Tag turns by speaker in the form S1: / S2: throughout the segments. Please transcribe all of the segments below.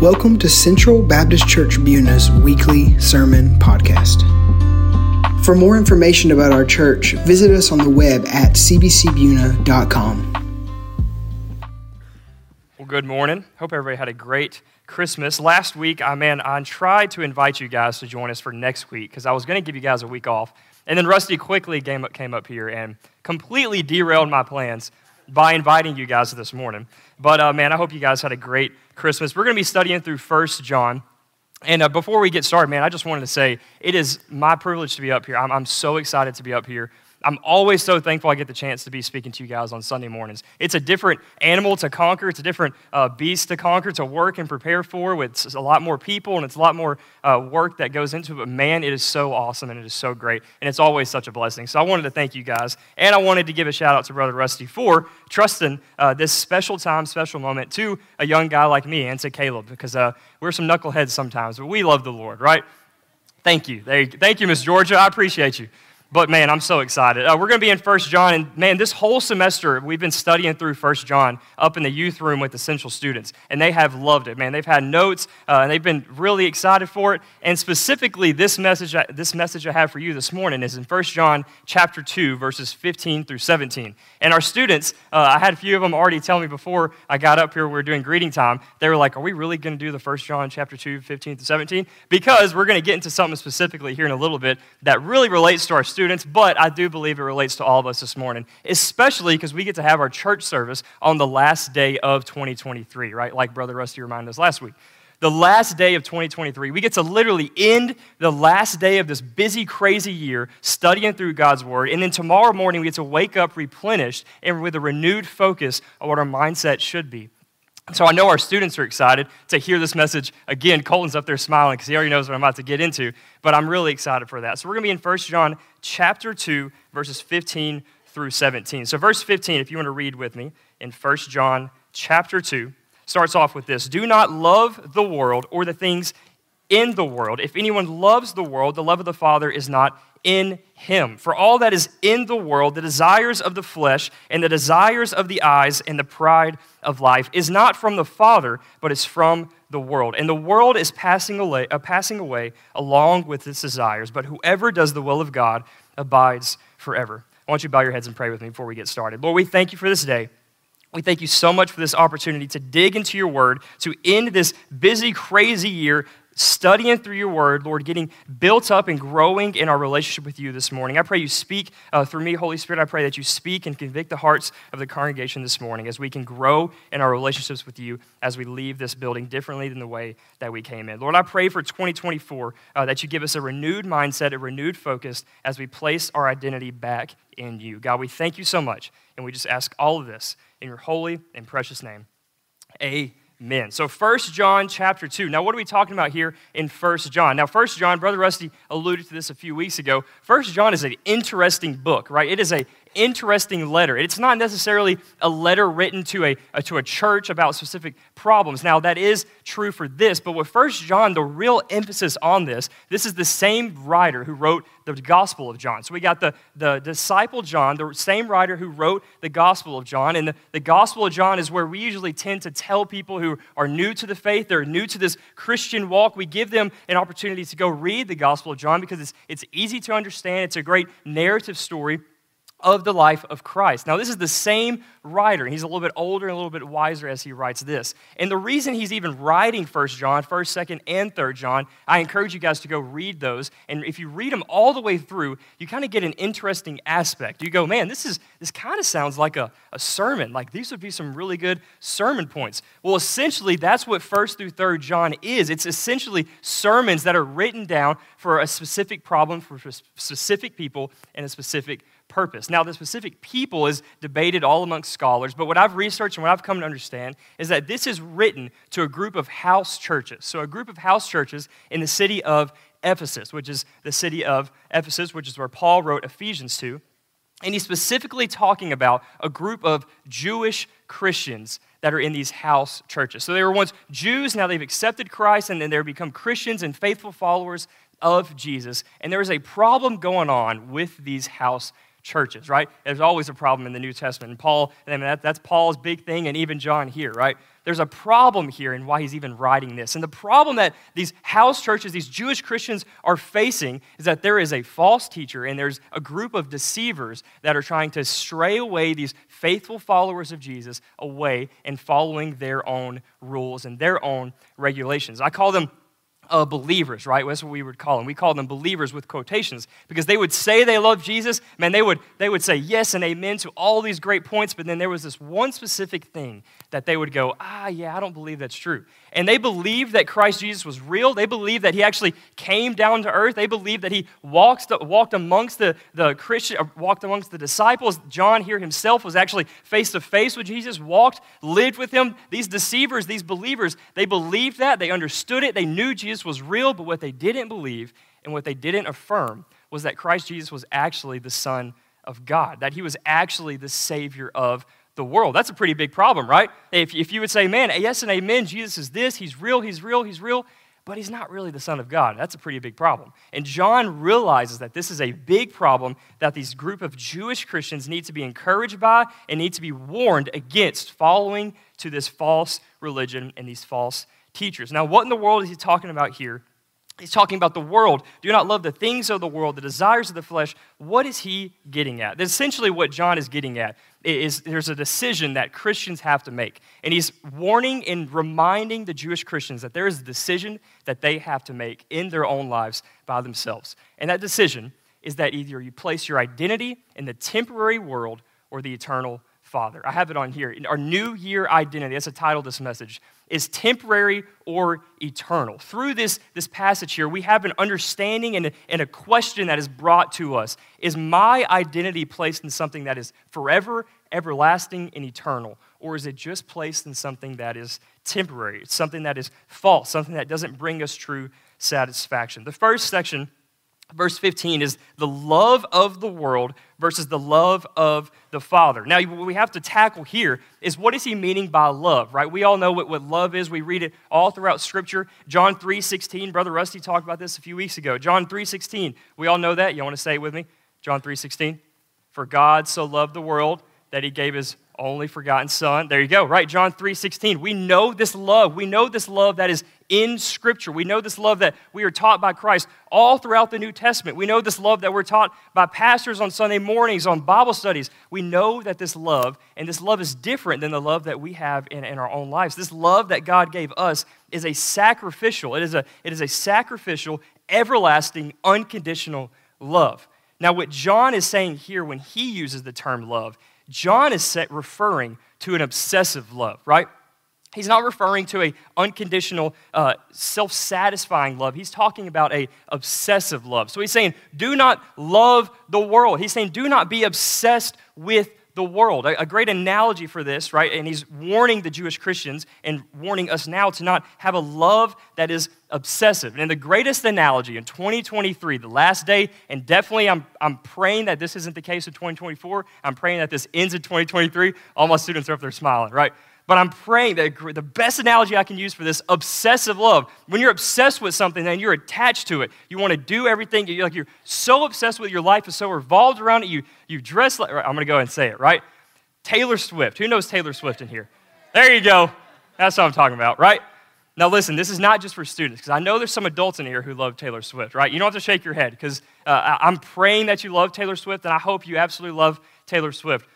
S1: Welcome to Central Baptist Church Buna's weekly sermon podcast. For more information about our church, visit us on the web at cbcbuna.com.
S2: Well, good morning. Hope everybody had a great Christmas. Last week, I man, I tried to invite you guys to join us for next week because I was going to give you guys a week off, and then Rusty quickly came up, came up here and completely derailed my plans by inviting you guys this morning. But uh, man, I hope you guys had a great Christmas. We're going to be studying through First John. And uh, before we get started, man, I just wanted to say it is my privilege to be up here. I'm, I'm so excited to be up here. I'm always so thankful I get the chance to be speaking to you guys on Sunday mornings. It's a different animal to conquer, it's a different uh, beast to conquer, to work and prepare for with a lot more people, and it's a lot more uh, work that goes into it. But man, it is so awesome and it is so great, and it's always such a blessing. So I wanted to thank you guys, and I wanted to give a shout out to Brother Rusty for trusting uh, this special time, special moment to a young guy like me and to Caleb, because uh, we're some knuckleheads sometimes, but we love the Lord, right? Thank you. Thank you, Miss Georgia. I appreciate you. But man, I'm so excited. Uh, we're going to be in First John, and man, this whole semester we've been studying through First John up in the youth room with Central students, and they have loved it. Man, they've had notes, uh, and they've been really excited for it. And specifically, this message, this message I have for you this morning is in First John chapter two, verses 15 through 17. And our students, uh, I had a few of them already tell me before I got up here. We were doing greeting time. They were like, "Are we really going to do the First John chapter two, 15 through 17?" Because we're going to get into something specifically here in a little bit that really relates to our students students, but I do believe it relates to all of us this morning, especially because we get to have our church service on the last day of 2023, right? Like Brother Rusty reminded us last week. The last day of 2023, we get to literally end the last day of this busy, crazy year studying through God's Word. And then tomorrow morning, we get to wake up replenished and with a renewed focus on what our mindset should be. So I know our students are excited to hear this message. Again, Colton's up there smiling because he already knows what I'm about to get into, but I'm really excited for that. So we're going to be in 1 John chapter 2, verses 15 through 17. So verse 15, if you want to read with me in 1 John chapter 2, starts off with this Do not love the world or the things in the world. If anyone loves the world, the love of the Father is not in him. For all that is in the world, the desires of the flesh and the desires of the eyes and the pride of life is not from the Father, but is from the world. And the world is passing away, uh, passing away along with its desires, but whoever does the will of God abides forever. I want you to bow your heads and pray with me before we get started. Lord, we thank you for this day. We thank you so much for this opportunity to dig into your word, to end this busy, crazy year studying through your word, Lord, getting built up and growing in our relationship with you this morning. I pray you speak uh, through me, Holy Spirit. I pray that you speak and convict the hearts of the congregation this morning as we can grow in our relationships with you as we leave this building differently than the way that we came in. Lord, I pray for 2024 uh, that you give us a renewed mindset, a renewed focus as we place our identity back in you. God, we thank you so much, and we just ask all of this in your holy and precious name. Amen men. So First John chapter 2. Now what are we talking about here in First John? Now First John, Brother Rusty alluded to this a few weeks ago. First John is an interesting book, right? It is a interesting letter. It's not necessarily a letter written to a, a, to a church about specific problems. Now, that is true for this, but with First John, the real emphasis on this, this is the same writer who wrote the Gospel of John. So we got the, the disciple John, the same writer who wrote the Gospel of John. And the, the Gospel of John is where we usually tend to tell people who are new to the faith, they're new to this Christian walk, we give them an opportunity to go read the Gospel of John because it's, it's easy to understand. It's a great narrative story of the life of Christ. Now, this is the same writer. He's a little bit older and a little bit wiser as he writes this. And the reason he's even writing 1 John, 1st, 2nd, and 3rd John, I encourage you guys to go read those. And if you read them all the way through, you kind of get an interesting aspect. You go, man, this is this kind of sounds like a, a sermon. Like these would be some really good sermon points. Well, essentially, that's what 1st through 3rd John is. It's essentially sermons that are written down for a specific problem, for specific people, and a specific purpose. Now, the specific people is debated all amongst scholars, but what I've researched and what I've come to understand is that this is written to a group of house churches. So, a group of house churches in the city of Ephesus, which is the city of Ephesus, which is where Paul wrote Ephesians to. And he's specifically talking about a group of Jewish Christians that are in these house churches. So they were once Jews, now they've accepted Christ, and then they've become Christians and faithful followers of Jesus. And there is a problem going on with these house churches, right? There's always a problem in the New Testament. And Paul, I mean, that, that's Paul's big thing, and even John here, right? There's a problem here in why he's even writing this. And the problem that these house churches, these Jewish Christians are facing is that there is a false teacher and there's a group of deceivers that are trying to stray away these faithful followers of Jesus away and following their own rules and their own regulations. I call them uh, believers, right? That's what we would call them. We call them believers with quotations because they would say they love Jesus. Man, they would, they would say yes and amen to all these great points, but then there was this one specific thing that they would go, ah, yeah, I don't believe that's true. And they believed that Christ Jesus was real. They believed that he actually came down to earth. They believed that he walked, walked amongst the, the Christian, uh, walked amongst the disciples. John here himself was actually face to face with Jesus, walked, lived with him. These deceivers, these believers, they believed that. They understood it. They knew Jesus was real, but what they didn't believe and what they didn't affirm was that Christ Jesus was actually the Son of God, that he was actually the Savior of the world. That's a pretty big problem, right? If, if you would say, man, yes and amen, Jesus is this, he's real, he's real, he's real, but he's not really the Son of God. That's a pretty big problem. And John realizes that this is a big problem that these group of Jewish Christians need to be encouraged by and need to be warned against following to this false religion and these false teachers. Now, what in the world is he talking about here? He's talking about the world. Do not love the things of the world, the desires of the flesh. What is he getting at? Essentially, what John is getting at is there's a decision that Christians have to make. And he's warning and reminding the Jewish Christians that there is a decision that they have to make in their own lives by themselves. And that decision is that either you place your identity in the temporary world or the eternal Father. I have it on here. Our New Year identity, that's the title of this message, is temporary or eternal. Through this, this passage here, we have an understanding and a, and a question that is brought to us. Is my identity placed in something that is forever, everlasting, and eternal? Or is it just placed in something that is temporary? It's something that is false, something that doesn't bring us true satisfaction. The first section verse 15 is the love of the world versus the love of the Father. Now, what we have to tackle here is what is he meaning by love, right? We all know what, what love is. We read it all throughout Scripture. John 3 16, Brother Rusty talked about this a few weeks ago. John 3 16, we all know that. You want to say it with me? John 3 16. For God so loved the world that he gave his only begotten son. There you go, right? John 3 16. We know this love. We know this love that is in Scripture. We know this love that we are taught by Christ all throughout the New Testament. We know this love that we're taught by pastors on Sunday mornings, on Bible studies. We know that this love, and this love is different than the love that we have in, in our own lives. This love that God gave us is a sacrificial, it is a, it is a sacrificial, everlasting, unconditional love. Now, what John is saying here when he uses the term love John is referring to an obsessive love, right? He's not referring to a unconditional, uh, self-satisfying love. He's talking about a obsessive love. So he's saying, do not love the world. He's saying, do not be obsessed with the world. A, great analogy for this, right? And he's warning the Jewish Christians and warning us now to not have a love that is obsessive. And the greatest analogy in 2023, the last day, and definitely I'm, I'm praying that this isn't the case in 2024. I'm praying that this ends in 2023. All my students are up there smiling, right? But I'm praying that the best analogy I can use for this obsessive love, when you're obsessed with something and you're attached to it, you want to do everything, you're like you're so obsessed with your life is so revolved around it, you, you dress like, I'm going to go and say it, right? Taylor Swift. Who knows Taylor Swift in here? There you go. That's what I'm talking about, right? Now, listen, this is not just for students, because I know there's some adults in here who love Taylor Swift, right? You don't have to shake your head, because uh, I'm praying that you love Taylor Swift, and I hope you absolutely love Taylor Swift.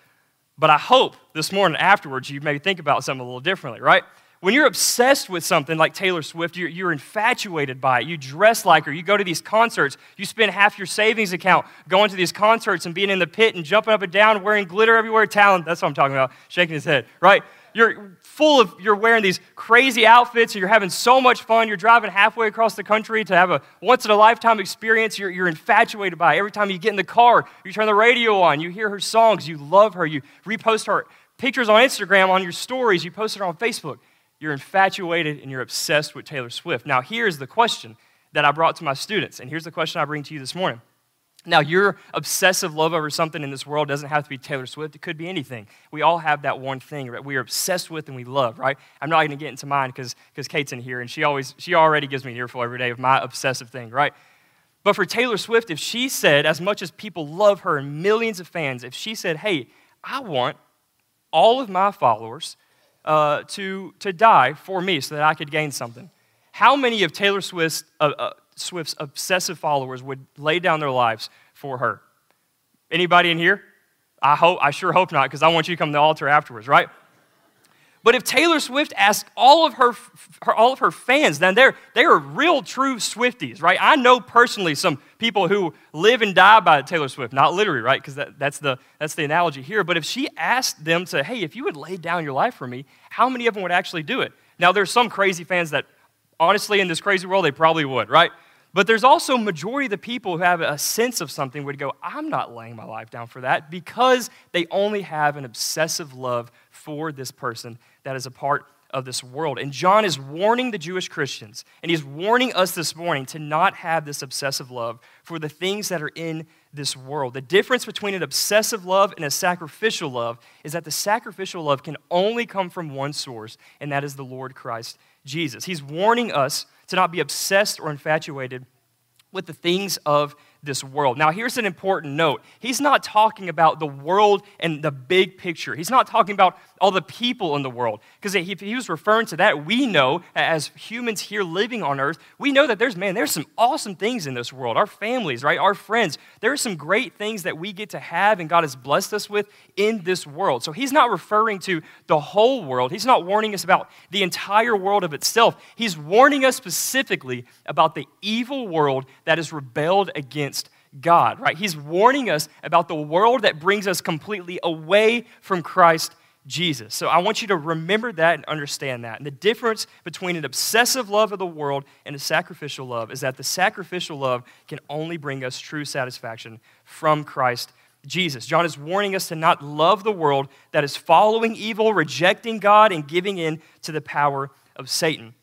S2: But I hope this morning afterwards you may think about something a little differently, right? When you're obsessed with something like Taylor Swift, you're, you're, infatuated by it. You dress like her. You go to these concerts. You spend half your savings account going to these concerts and being in the pit and jumping up and down, wearing glitter everywhere. Colton, that's what I'm talking about, shaking his head, right? You're full of, you're wearing these crazy outfits, and you're having so much fun. You're driving halfway across the country to have a once in a lifetime experience. You're, you're infatuated by it. Every time you get in the car, you turn the radio on, you hear her songs, you love her, you repost her pictures on Instagram, on your stories, you post her on Facebook. You're infatuated and you're obsessed with Taylor Swift. Now, here's the question that I brought to my students, and here's the question I bring to you this morning. Now, your obsessive love over something in this world doesn't have to be Taylor Swift. It could be anything. We all have that one thing that we are obsessed with and we love, right? I'm not going to get into mine because Kate's in here and she always she already gives me an earful every day of my obsessive thing, right? But for Taylor Swift, if she said, as much as people love her and millions of fans, if she said, hey, I want all of my followers uh, to, to die for me so that I could gain something, how many of Taylor Swift's, uh, uh, Swift's obsessive followers would lay down their lives for her? Anybody in here? I hope, I sure hope not, because I want you to come to the altar afterwards, right? But if Taylor Swift asked all of her, her, all of her fans, then they're, they are real true Swifties, right? I know personally some people who live and die by Taylor Swift, not literally, right? Because that, that's, the, that's the analogy here. But if she asked them to, hey, if you would lay down your life for me, how many of them would actually do it? Now, there's some crazy fans that, honestly, in this crazy world, they probably would, right? But there's also a majority of the people who have a sense of something would go, I'm not laying my life down for that because they only have an obsessive love for this person that is a part of this world. And John is warning the Jewish Christians, and he's warning us this morning to not have this obsessive love for the things that are in this world. The difference between an obsessive love and a sacrificial love is that the sacrificial love can only come from one source, and that is the Lord Christ Jesus. He's warning us to not be obsessed or infatuated with the things of this world. Now, here's an important note. He's not talking about the world and the big picture. He's not talking about all the people in the world. Because if he was referring to that, we know, as humans here living on earth, we know that there's, man, there's some awesome things in this world. Our families, right? Our friends. There are some great things that we get to have and God has blessed us with in this world. So he's not referring to the whole world. He's not warning us about the entire world of itself. He's warning us specifically about the evil world that has rebelled against God, right? He's warning us about the world that brings us completely away from Christ Jesus. So I want you to remember that and understand that. And the difference between an obsessive love of the world and a sacrificial love is that the sacrificial love can only bring us true satisfaction from Christ Jesus. John is warning us to not love the world that is following evil, rejecting God, and giving in to the power of Satan.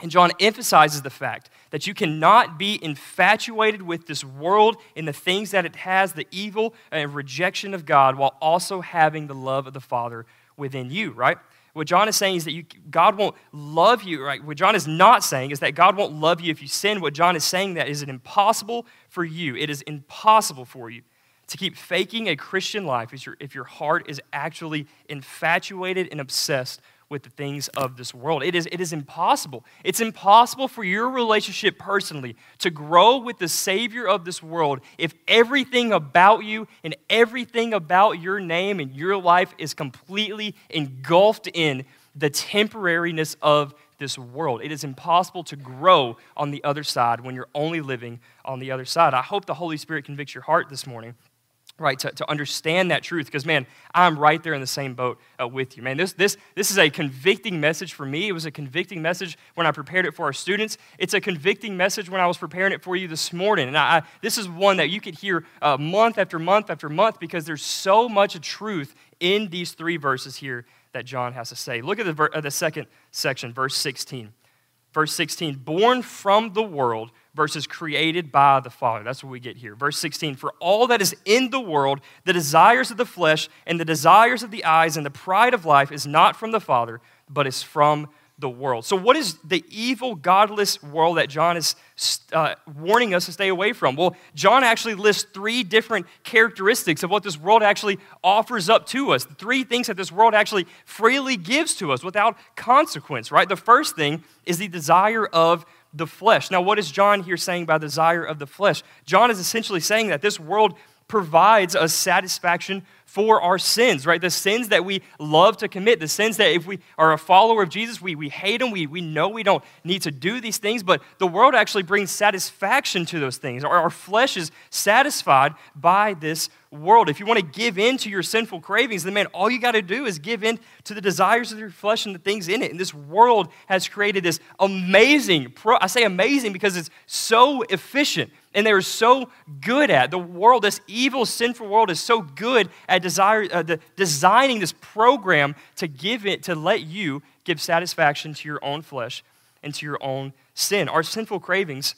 S2: And John emphasizes the fact that you cannot be infatuated with this world and the things that it has, the evil and rejection of God, while also having the love of the Father within you, right? What John is saying is that you, God won't love you, right? What John is not saying is that God won't love you if you sin. What John is saying that is it impossible for you, it is impossible for you to keep faking a Christian life if your, if your heart is actually infatuated and obsessed with the things of this world. It is, it is impossible. It's impossible for your relationship personally to grow with the Savior of this world if everything about you and everything about your name and your life is completely engulfed in the temporariness of this world. It is impossible to grow on the other side when you're only living on the other side. I hope the Holy Spirit convicts your heart this morning right to, to understand that truth because man i'm right there in the same boat uh, with you man. This, this, this is a convicting message for me. It was a convicting message when i prepared it for our students. It's a convicting message when i was preparing it for you this morning. And I, I this is one that you could hear uh, month after month after month because there's so much truth in these three verses here that john has to say. Look at the, ver- uh, the second section verse 16 verse 16 born from the world versus created by the Father. That's what we get here. Verse 16 For all that is in the world, the desires of the flesh and the desires of the eyes and the pride of life is not from the Father, but is from the world. So, what is the evil, godless world that John is uh, warning us to stay away from? Well, John actually lists three different characteristics of what this world actually offers up to us. Three things that this world actually freely gives to us without consequence, right? The first thing is the desire of the flesh. Now, what is John here saying by desire of the flesh? John is essentially saying that this world provides us satisfaction for our sins, right? The sins that we love to commit, the sins that if we are a follower of Jesus, we, we hate them, we, we know we don't need to do these things, but the world actually brings satisfaction to those things. Our, our flesh is satisfied by this world. If you want to give in to your sinful cravings, then man, all you got to do is give in to the desires of your flesh and the things in it. And this world has created this amazing, pro- I say amazing because it's so efficient and they're so good at. The world, this evil, sinful world, is so good at desire, uh, the, designing this program to give it, to let you give satisfaction to your own flesh and to your own sin. Our sinful cravings,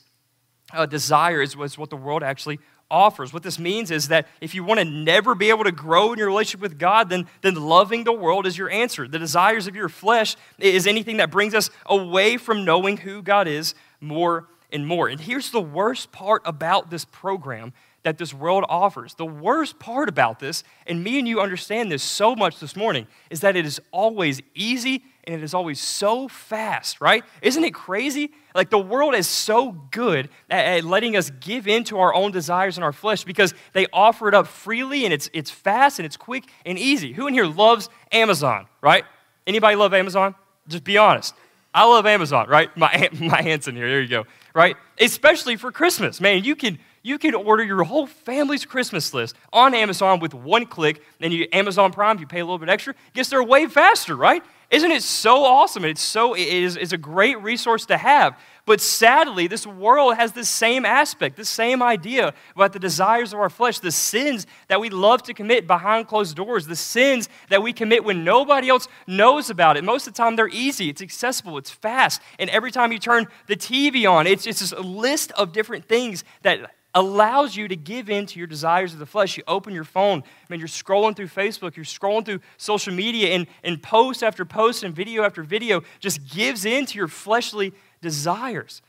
S2: uh, desires was what the world actually offers. What this means is that if you want to never be able to grow in your relationship with God, then, then loving the world is your answer. The desires of your flesh is anything that brings us away from knowing who God is more and more. And here's the worst part about this program that this world offers. The worst part about this, and me and you understand this so much this morning, is that it is always easy and it is always so fast, right? Isn't it crazy? Like the world is so good at, letting us give in to our own desires and our flesh because they offer it up freely and it's, it's fast and it's quick and easy. Who in here loves Amazon, right? Anybody love Amazon? Just be honest. I love Amazon, right? My, my aunt's in here. There you go, right? Especially for Christmas. Man, you can you can order your whole family's Christmas list on Amazon with one click. Then you Amazon Prime, you pay a little bit extra, gets there way faster, right? Isn't it so awesome? It's so it is it's a great resource to have. But sadly, this world has the same aspect, the same idea about the desires of our flesh, the sins that we love to commit behind closed doors, the sins that we commit when nobody else knows about it. Most of the time, they're easy, it's accessible, it's fast. And every time you turn the TV on, it's, it's just a list of different things that allows you to give in to your desires of the flesh. You open your phone, man, you're scrolling through Facebook, you're scrolling through social media, and, and post after post and video after video just gives in to your fleshly desires.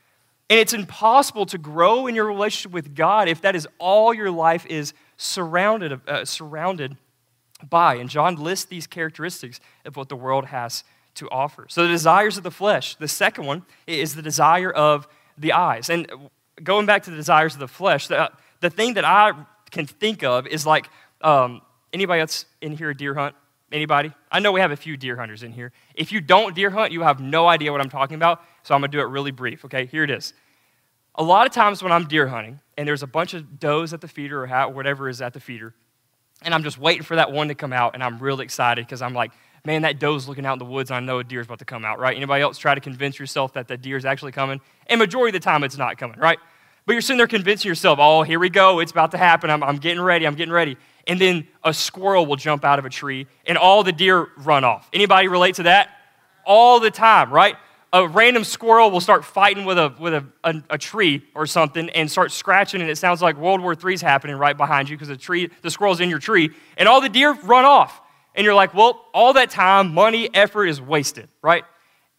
S2: And it's impossible to grow in your relationship with God if that is all your life is surrounded, uh, surrounded by. And John lists these characteristics of what the world has to offer. So, the desires of the flesh. The second one is the desire of the eyes. And going back to the desires of the flesh, the, the thing that I can think of is like um, anybody else in here a deer hunt? Anybody? I know we have a few deer hunters in here. If you don't deer hunt, you have no idea what I'm talking about, so I'm gonna do it really brief, okay? Here it is. A lot of times when I'm deer hunting and there's a bunch of does at the feeder or whatever is at the feeder, and I'm just waiting for that one to come out, and I'm really excited because I'm like, man, that doe's looking out in the woods, and I know a deer's about to come out, right? Anybody else try to convince yourself that the deer's actually coming? And majority of the time, it's not coming, right? But you're sitting there convincing yourself, oh, here we go, it's about to happen, I'm, I'm getting ready, I'm getting ready. And then a squirrel will jump out of a tree, and all the deer run off. Anybody relate to that? All the time, right? A random squirrel will start fighting with a, with a, a, a tree or something and start scratching, and it sounds like World War III is happening right behind you because the tree, the squirrel's in your tree, and all the deer run off. And you're like, well, all that time, money, effort is wasted, right?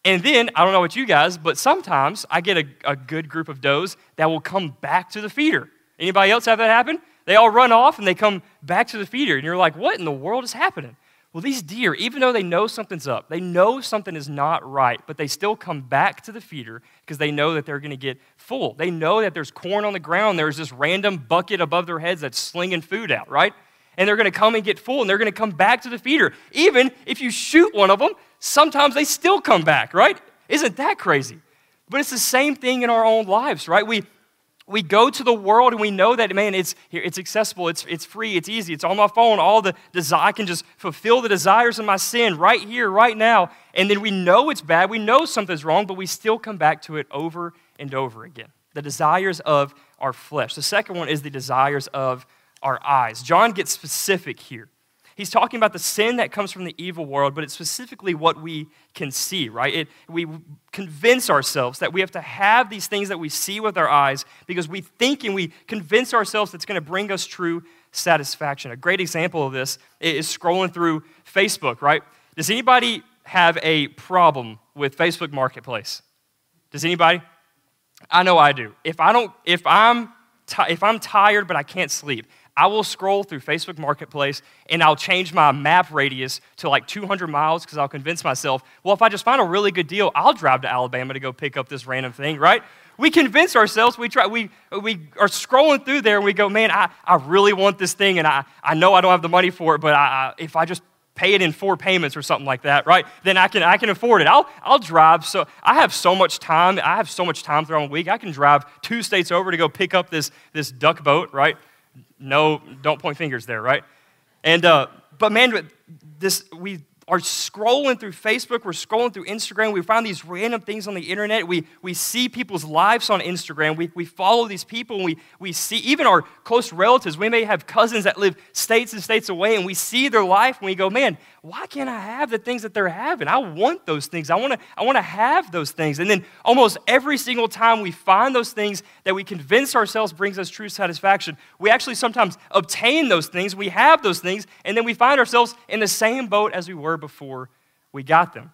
S2: And then, I don't know about you guys, but sometimes I get a, a good group of does that will come back to the feeder. Anybody else have that happen? They all run off and they come back to the feeder. And you're like, what in the world is happening? Well, these deer, even though they know something's up, they know something is not right, but they still come back to the feeder because they know that they're going to get full. They know that there's corn on the ground. There's this random bucket above their heads that's slinging food out, right? And they're going to come and get full and they're going to come back to the feeder. Even if you shoot one of them, sometimes they still come back, right? Isn't that crazy? But it's the same thing in our own lives, right? We, we go to the world and we know that, man, it's, it's accessible, it's, it's free, it's easy, it's on my phone. All the desire, I can just fulfill the desires of my sin right here, right now. And then we know it's bad, we know something's wrong, but we still come back to it over and over again. The desires of our flesh. The second one is the desires of our eyes. John gets specific here. He's talking about the sin that comes from the evil world, but it's specifically what we can see, right? It, we convince ourselves that we have to have these things that we see with our eyes because we think and we convince ourselves that's going to bring us true satisfaction. A great example of this is scrolling through Facebook, right? Does anybody have a problem with Facebook Marketplace? Does anybody? I know I do. If I don't, if I'm, t- if I'm tired but I can't sleep, I will scroll through Facebook Marketplace and I'll change my map radius to like 200 miles because I'll convince myself, well, if I just find a really good deal, I'll drive to Alabama to go pick up this random thing, right? We convince ourselves, we, try, we, we are scrolling through there and we go, man, I, I really want this thing and I, I know I don't have the money for it, but I, I, if I just pay it in four payments or something like that, right? Then I can, I can afford it. I'll, I'll drive. So I have so much time. I have so much time throughout the week. I can drive two states over to go pick up this, this duck boat, right? No, don't point fingers there, right? And, uh, but man, this, we are scrolling through Facebook, we're scrolling through Instagram, we find these random things on the internet. We, we see people's lives on Instagram. We, we follow these people, and we, we see even our close relatives. We may have cousins that live states and states away, and we see their life, and we go, man, why can't I have the things that they're having? I want those things. I want to I want to have those things. And then almost every single time we find those things that we convince ourselves brings us true satisfaction, we actually sometimes obtain those things, we have those things, and then we find ourselves in the same boat as we were before we got them.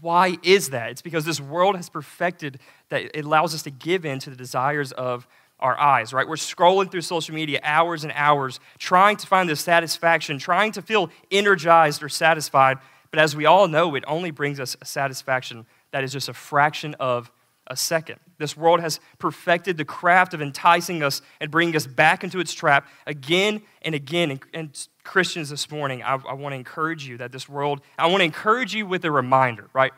S2: Why is that? It's because this world has perfected that it allows us to give in to the desires of our eyes, right? We're scrolling through social media hours and hours, trying to find this satisfaction, trying to feel energized or satisfied. But as we all know, it only brings us a satisfaction that is just a fraction of a second. This world has perfected the craft of enticing us and bringing us back into its trap again and again. And, and Christians, this morning, I, I want to encourage you that this world, I want to encourage you with a reminder, right?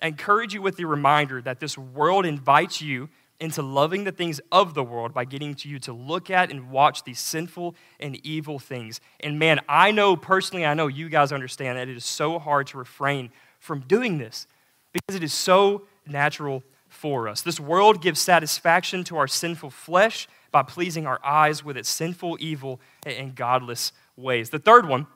S2: I encourage you with the reminder that this world invites you into loving the things of the world by getting to you to look at and watch these sinful and evil things. And man, I know personally, I know you guys understand that it is so hard to refrain from doing this because it is so natural for us. This world gives satisfaction to our sinful flesh by pleasing our eyes with its sinful, evil, and godless ways. The third one,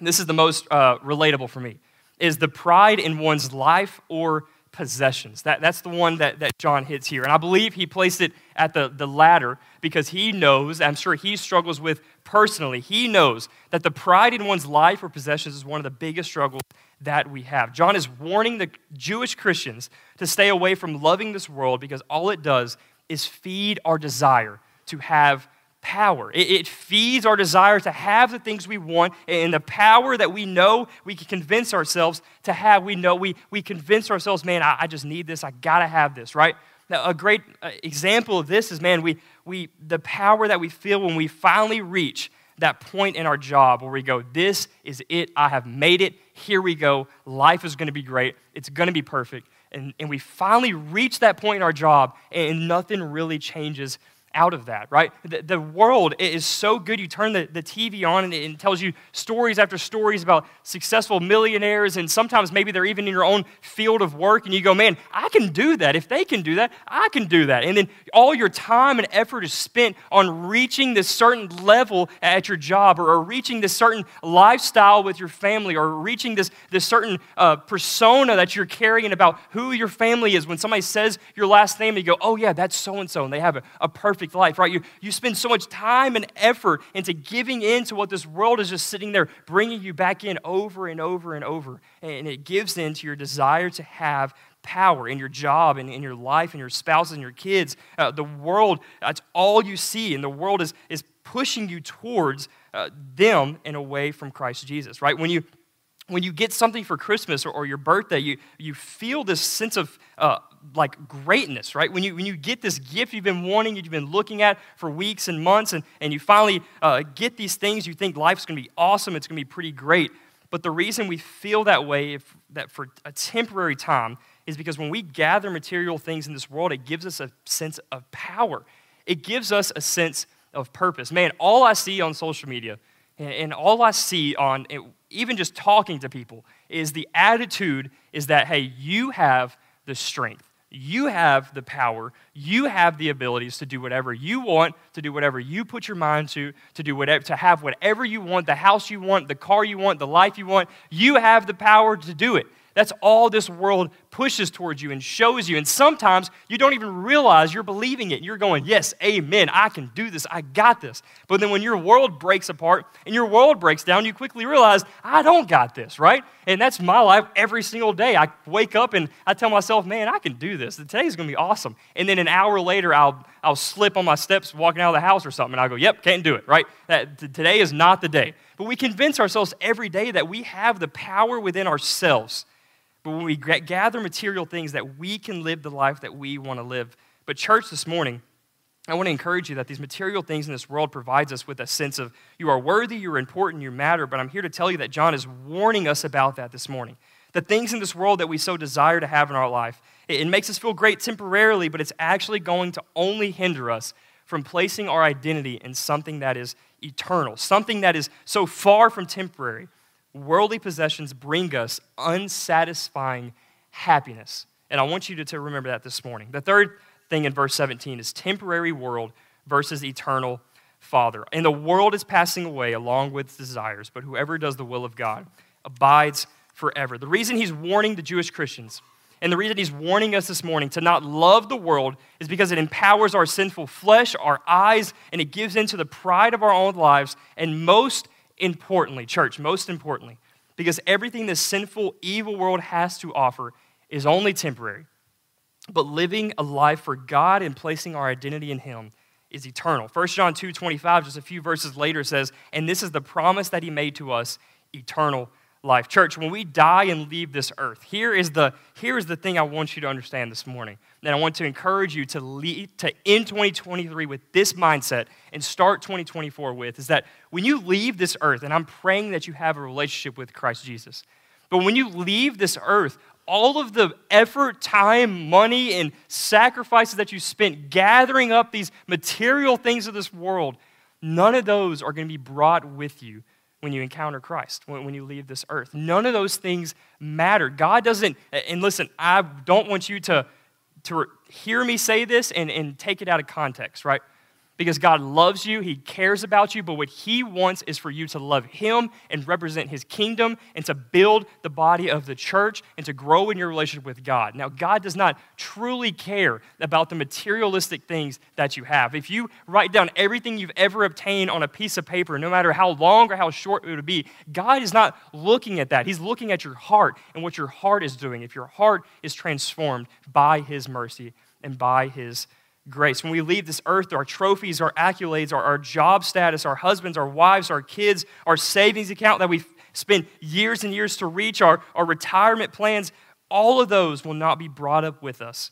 S2: this is the most uh, relatable for me, is the pride in one's life or possessions. That, that's the one that, that John hits here. And I believe he placed it at the, the latter because he knows, I'm sure he struggles with personally, he knows that the pride in one's life or possessions is one of the biggest struggles that we have. John is warning the Jewish Christians to stay away from loving this world because all it does is feed our desire to have power. It, it, feeds our desire to have the things we want and the power that we know we can convince ourselves to have. We know we, we convince ourselves, man, I, I just need this. I got to have this, right? Now, a great uh, example of this is, man, we, we, the power that we feel when we finally reach that point in our job where we go, this is it. I have made it. Here we go. Life is going to be great. It's going to be perfect. And, and we finally reach that point in our job, and nothing really changes out of that, right? The, the, world is so good. You turn the, the TV on and it tells you stories after stories about successful millionaires, and sometimes maybe they're even in your own field of work, and you go, man, I can do that. If they can do that, I can do that. And then all your time and effort is spent on reaching this certain level at your job, or, or reaching this certain lifestyle with your family, or reaching this, this certain uh, persona that you're carrying about who your family is. When somebody says your last name, you go, oh, yeah, that's so and so, and they have a, a perfect perfect life, right? You, you spend so much time and effort into giving in to what this world is just sitting there bringing you back in over and over and over. And it gives in to your desire to have power in your job and in your life and your spouses and your kids. Uh, the world, that's all you see, and the world is, is pushing you towards uh, them and away from Christ Jesus, right? When you when you get something for Christmas or, or your birthday, you, you feel this sense of uh, like greatness, right? When you, when you get this gift you've been wanting, you've been looking at for weeks and months, and, and you finally uh, get these things, you think life's gonna be awesome, it's gonna be pretty great. But the reason we feel that way, if, that for a temporary time, is because when we gather material things in this world, it gives us a sense of power. It gives us a sense of purpose. Man, all I see on social media and, and all I see on it, even just talking to people, is the attitude is that, hey, you have the strength. You have the power. You have the abilities to do whatever you want, to do whatever you put your mind to, to do whatever, to have whatever you want, the house you want, the car you want, the life you want. You have the power to do it. That's all this world pushes towards you and shows you. And sometimes you don't even realize you're believing it. You're going, Yes, amen, I can do this, I got this. But then when your world breaks apart and your world breaks down, you quickly realize, I don't got this, right? And that's my life every single day. I wake up and I tell myself, Man, I can do this. Today's gonna be awesome. And then an hour later, I'll, I'll slip on my steps walking out of the house or something, and I'll go, Yep, can't do it, right? That, today is not the day. But we convince ourselves every day that we have the power within ourselves but when we gather material things that we can live the life that we want to live. But church this morning, I want to encourage you that these material things in this world provides us with a sense of you are worthy, you're important, you matter, but I'm here to tell you that John is warning us about that this morning. The things in this world that we so desire to have in our life, it, it makes us feel great temporarily, but it's actually going to only hinder us from placing our identity in something that is eternal, something that is so far from temporary worldly possessions bring us unsatisfying happiness. And I want you to, to remember that this morning. The third thing in verse 17 is temporary world versus eternal Father. And the world is passing away along with desires, but whoever does the will of God abides forever. The reason he's warning the Jewish Christians and the reason he's warning us this morning to not love the world is because it empowers our sinful flesh, our eyes, and it gives into the pride of our own lives. And most importantly, church, most importantly, because everything this sinful, evil world has to offer is only temporary, but living a life for God and placing our identity in Him is eternal. 1 John 2 25, just a few verses later, says, And this is the promise that He made to us eternal life. Church, when we die and leave this earth, here is the, here is the thing I want you to understand this morning. And I want to encourage you to, lead, to end 2023 with this mindset and start 2024 with is that when you leave this earth, and I'm praying that you have a relationship with Christ Jesus, but when you leave this earth, all of the effort, time, money, and sacrifices that you spent gathering up these material things of this world, none of those are going to be brought with you when you encounter Christ, when, you leave this earth. None of those things matter. God doesn't, and listen, I don't want you to, to hear me say this and, and take it out of context, right? Because God loves you, He cares about you, but what He wants is for you to love Him and represent His kingdom and to build the body of the church and to grow in your relationship with God. Now, God does not truly care about the materialistic things that you have. If you write down everything you've ever obtained on a piece of paper, no matter how long or how short it would be, God is not looking at that. He's looking at your heart and what your heart is doing. If your heart is transformed by His mercy and by His grace. When we leave this earth, our trophies, our accolades, our, our job status, our husbands, our wives, our kids, our savings account that we've spent years and years to reach, our, our retirement plans, all of those will not be brought up with us.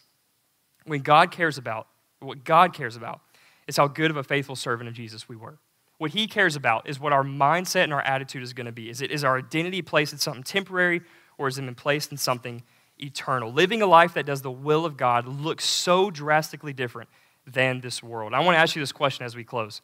S2: When God cares about, what God cares about, is how good of a faithful servant of Jesus we were. What he cares about is what our mindset and our attitude is going to be. Is it is our identity placed in something temporary or is it been placed in something eternal. Living a life that does the will of God looks so drastically different than this world. I want to ask you this question as we close.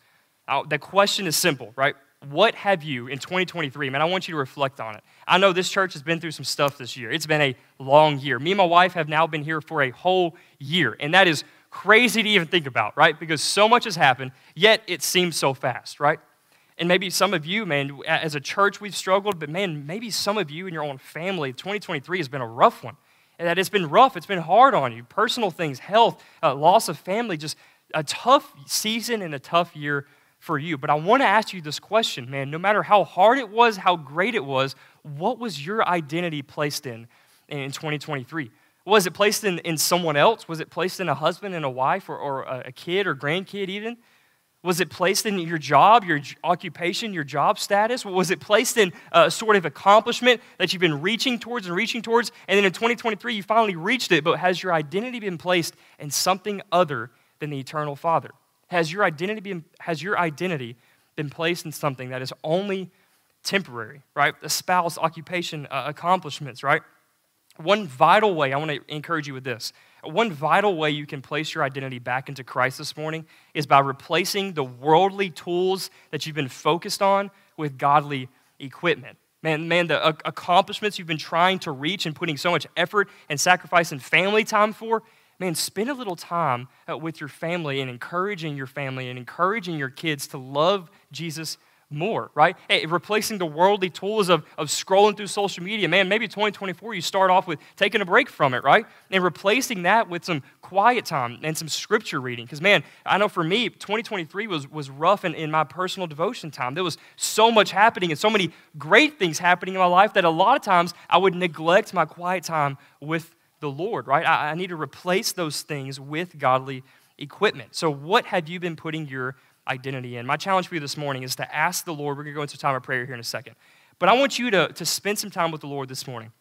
S2: Uh, the question is simple, right? What have you in 2023? Man, I want you to reflect on it. I know this church has been through some stuff this year. It's been a long year. Me and my wife have now been here for a whole year, and that is crazy to even think about, right? Because so much has happened, yet it seems so fast, right? And maybe some of you, man, as a church, we've struggled, but man, maybe some of you in your own family, 2023 has been a rough one and that it's been rough, it's been hard on you. Personal things, health, uh, loss of family, just a tough season and a tough year for you. But I want to ask you this question, man. No matter how hard it was, how great it was, what was your identity placed in in 2023? Was it placed in, in someone else? Was it placed in a husband and a wife or, or a kid or grandkid even? Was it placed in your job, your occupation, your job status? Was it placed in a sort of accomplishment that you've been reaching towards and reaching towards? And then in 2023, you finally reached it, but has your identity been placed in something other than the eternal Father? Has your identity been, has your identity been placed in something that is only temporary, right? A spouse, occupation, uh, accomplishments, right? One vital way, I want to encourage you with this one vital way you can place your identity back into Christ this morning is by replacing the worldly tools that you've been focused on with godly equipment. Man, man, the accomplishments you've been trying to reach and putting so much effort and sacrifice and family time for, man, spend a little time uh, with your family and encouraging your family and encouraging your kids to love Jesus more, right? Hey, replacing the worldly tools of, of scrolling through social media. Man, maybe 2024 you start off with taking a break from it, right? And replacing that with some quiet time and some scripture reading. Because, man, I know for me, 2023 was, was rough in, in my personal devotion time. There was so much happening and so many great things happening in my life that a lot of times I would neglect my quiet time with the Lord, right? I, I need to replace those things with godly equipment. So, what have you been putting your identity in. My challenge for you this morning is to ask the Lord. We're going to go into a time of prayer here in a second. But I want you to, to spend some time with the Lord this morning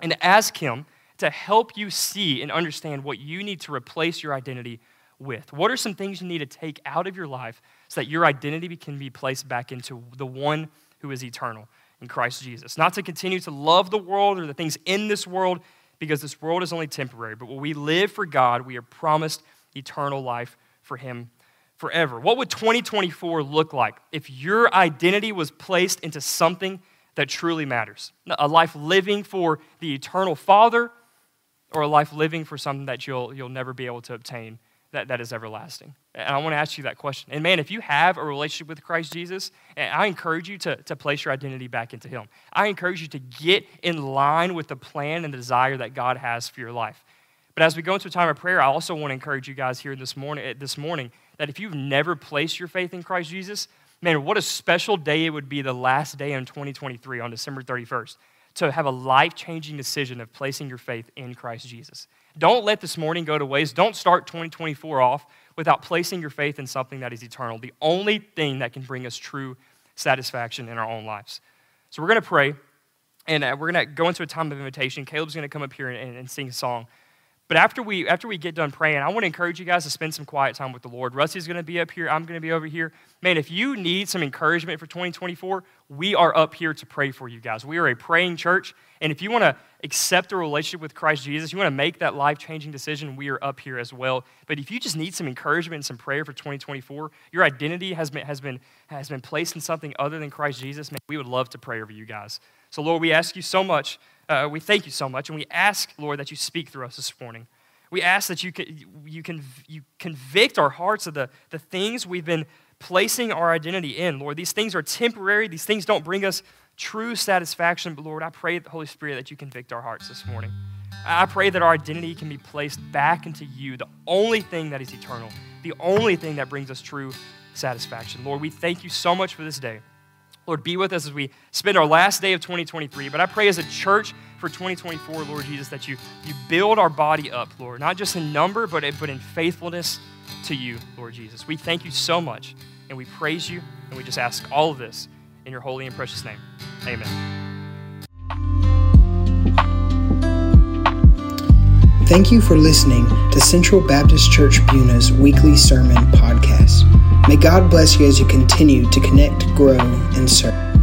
S2: and to ask Him to help you see and understand what you need to replace your identity with. What are some things you need to take out of your life so that your identity can be placed back into the one who is eternal in Christ Jesus? Not to continue to love the world or the things in this world because this world is only temporary, but when we live for God, we are promised eternal life for Him forever. What would 2024 look like if your identity was placed into something that truly matters? A life living for the eternal Father or a life living for something that you'll, you'll never be able to obtain that, that is everlasting? And I want to ask you that question. And man, if you have a relationship with Christ Jesus, I encourage you to, to place your identity back into Him. I encourage you to get in line with the plan and the desire that God has for your life. But as we go into a time of prayer, I also want to encourage you guys here this morning, this morning that if you've never placed your faith in Christ Jesus, man, what a special day it would be the last day in 2023 on December 31st to have a life changing decision of placing your faith in Christ Jesus. Don't let this morning go to waste. Don't start 2024 off without placing your faith in something that is eternal, the only thing that can bring us true satisfaction in our own lives. So we're going to pray, and uh, we're going to go into a time of invitation. Caleb's going to come up here and, and sing a song. But after we, after we get done praying, I want to encourage you guys to spend some quiet time with the Lord. Rusty's going to be up here. I'm going to be over here. Man, if you need some encouragement for 2024, we are up here to pray for you guys. We are a praying church. And if you want to accept a relationship with Christ Jesus, you want to make that life changing decision, we are up here as well. But if you just need some encouragement and some prayer for 2024, your identity has been, has been, has been placed in something other than Christ Jesus, man, we would love to pray over you guys. So, Lord, we ask you so much uh, we thank you so much, and we ask, Lord, that you speak through us this morning. We ask that you, you, can, you convict our hearts of the, the things we've been placing our identity in. Lord, these things are temporary, these things don't bring us true satisfaction, but Lord, I pray, the Holy Spirit, that you convict our hearts this morning. I pray that our identity can be placed back into you, the only thing that is eternal, the only thing that brings us true satisfaction. Lord, we thank you so much for this day. Lord, be with us as we spend our last day of 2023. But I pray as a church for 2024, Lord Jesus, that you, you build our body up, Lord, not just in number, but, but in faithfulness to you, Lord Jesus. We thank you so much, and we praise you, and we just ask all of this in your holy and precious name. Amen.
S1: Thank you for listening to Central Baptist Church Buna's weekly sermon podcast. May God bless you as you continue to connect, grow, and serve.